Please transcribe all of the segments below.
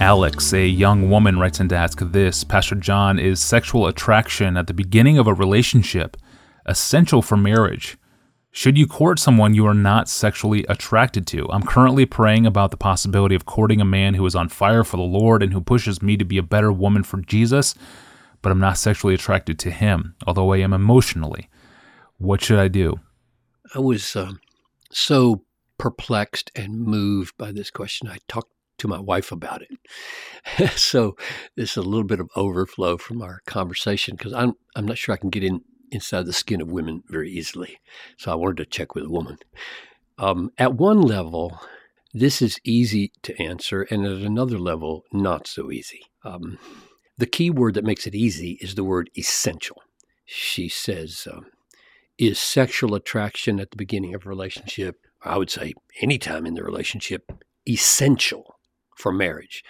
Alex, a young woman, writes in to ask this Pastor John, is sexual attraction at the beginning of a relationship essential for marriage? Should you court someone you are not sexually attracted to? I'm currently praying about the possibility of courting a man who is on fire for the Lord and who pushes me to be a better woman for Jesus, but I'm not sexually attracted to him, although I am emotionally. What should I do? I was uh, so perplexed and moved by this question. I talked to my wife about it. so this is a little bit of overflow from our conversation because I'm I'm not sure I can get in inside the skin of women very easily. So I wanted to check with a woman. Um, at one level, this is easy to answer, and at another level, not so easy. Um, the key word that makes it easy is the word essential. She says, um, Is sexual attraction at the beginning of a relationship, I would say anytime in the relationship, essential for marriage?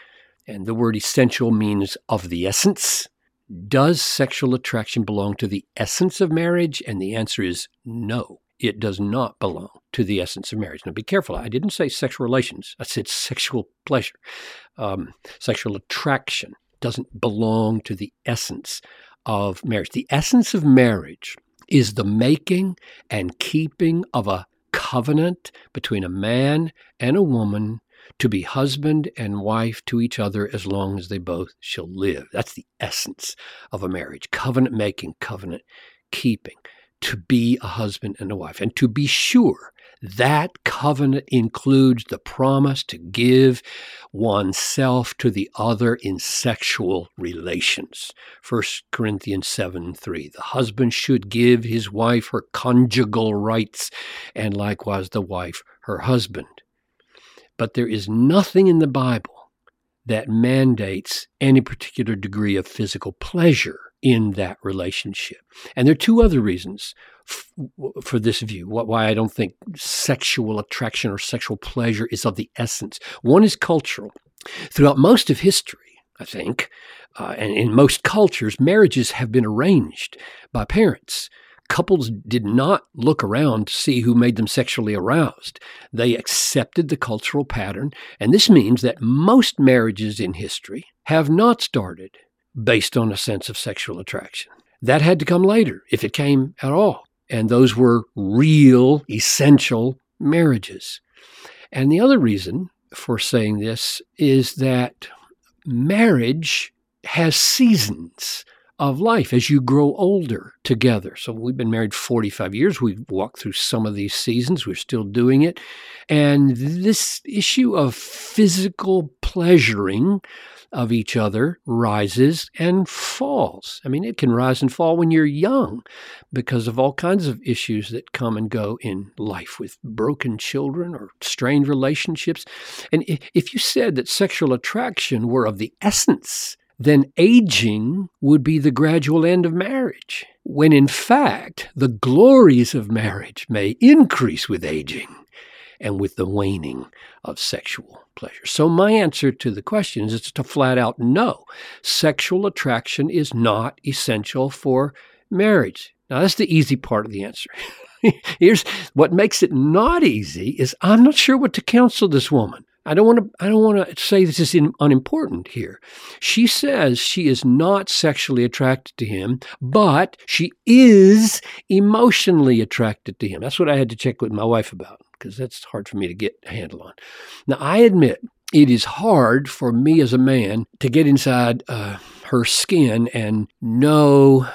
And the word essential means of the essence. Does sexual attraction belong to the essence of marriage? And the answer is no, it does not belong to the essence of marriage. Now, be careful. I didn't say sexual relations, I said sexual pleasure. Um, sexual attraction doesn't belong to the essence of marriage. The essence of marriage is the making and keeping of a covenant between a man and a woman to be husband and wife to each other as long as they both shall live. That's the essence of a marriage covenant making, covenant keeping, to be a husband and a wife. And to be sure, that covenant includes the promise to give oneself to the other in sexual relations. 1 Corinthians 7 3. The husband should give his wife her conjugal rights, and likewise the wife her husband. But there is nothing in the Bible that mandates any particular degree of physical pleasure in that relationship. And there are two other reasons f- for this view, why I don't think sexual attraction or sexual pleasure is of the essence. One is cultural. Throughout most of history, I think, uh, and in most cultures, marriages have been arranged by parents couples did not look around to see who made them sexually aroused. They accepted the cultural pattern, and this means that most marriages in history have not started based on a sense of sexual attraction. That had to come later, if it came at all. And those were real, essential marriages. And the other reason for saying this is that marriage has seasons of life as you grow older together. So we've been married 45 years. We've walked through some of these seasons. We're still doing it. And this issue of physical pleasuring of each other rises and falls. I mean, it can rise and fall when you're young because of all kinds of issues that come and go in life with broken children or strained relationships. And if you said that sexual attraction were of the essence then aging would be the gradual end of marriage, when in fact the glories of marriage may increase with aging and with the waning of sexual pleasure. So, my answer to the question is a flat out no. Sexual attraction is not essential for marriage. Now, that's the easy part of the answer. Here's what makes it not easy is I'm not sure what to counsel this woman. I don't want to. I don't want to say this is in, unimportant here. She says she is not sexually attracted to him, but she is emotionally attracted to him. That's what I had to check with my wife about because that's hard for me to get a handle on. Now I admit it is hard for me as a man to get inside uh, her skin and know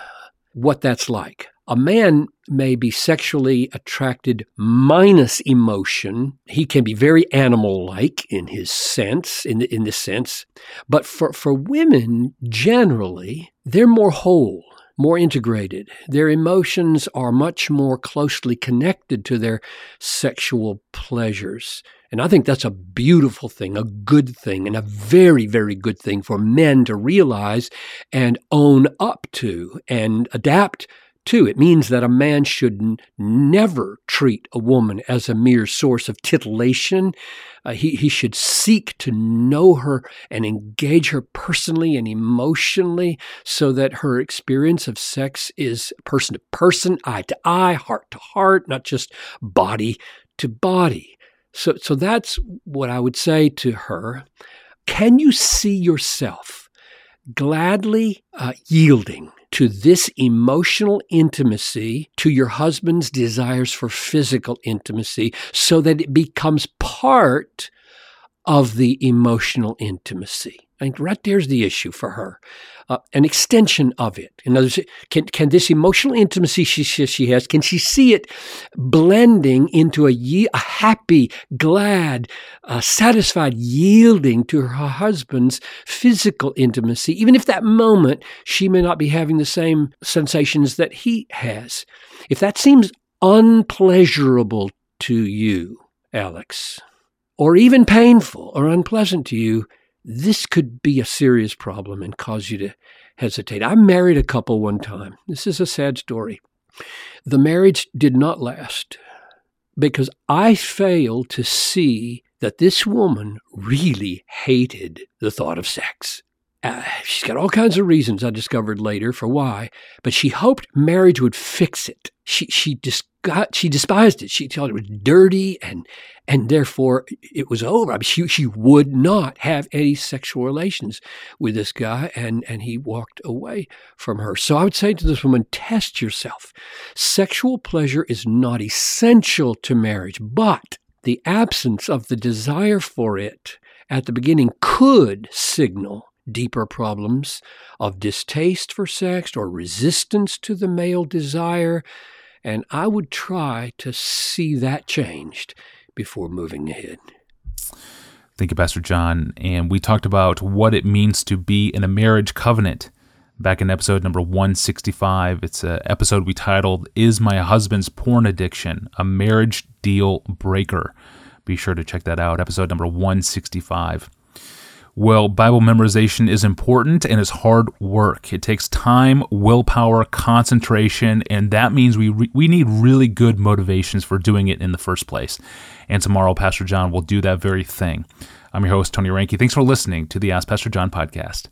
what that's like. A man may be sexually attracted minus emotion. He can be very animal like in his sense, in, in this sense. But for, for women, generally, they're more whole, more integrated. Their emotions are much more closely connected to their sexual pleasures. And I think that's a beautiful thing, a good thing, and a very, very good thing for men to realize and own up to and adapt Two, it means that a man should n- never treat a woman as a mere source of titillation. Uh, he, he should seek to know her and engage her personally and emotionally so that her experience of sex is person to person, eye to eye, heart to heart, not just body to body. So, so that's what I would say to her. Can you see yourself gladly uh, yielding to this emotional intimacy, to your husband's desires for physical intimacy, so that it becomes part of the emotional intimacy? Think right there's the issue for her uh, an extension of it. In other words, can, can this emotional intimacy she, says she has, can she see it blending into a, ye- a happy, glad, uh, satisfied yielding to her husband's physical intimacy, even if that moment she may not be having the same sensations that he has? If that seems unpleasurable to you, Alex, or even painful or unpleasant to you, this could be a serious problem and cause you to hesitate. I married a couple one time. This is a sad story. The marriage did not last because I failed to see that this woman really hated the thought of sex. Uh, she's got all kinds of reasons I discovered later for why, but she hoped marriage would fix it. She she dis- got, she despised it. She thought it was dirty and and therefore it was over. I mean, she she would not have any sexual relations with this guy, and and he walked away from her. So I would say to this woman, test yourself. Sexual pleasure is not essential to marriage, but the absence of the desire for it at the beginning could signal deeper problems of distaste for sex or resistance to the male desire and I would try to see that changed before moving ahead. Thank you, Pastor John. And we talked about what it means to be in a marriage covenant back in episode number 165. It's an episode we titled, Is My Husband's Porn Addiction a Marriage Deal Breaker? Be sure to check that out, episode number 165. Well, Bible memorization is important and it's hard work. It takes time, willpower, concentration, and that means we re- we need really good motivations for doing it in the first place. And tomorrow, Pastor John will do that very thing. I'm your host, Tony Reinke. Thanks for listening to the Ask Pastor John podcast.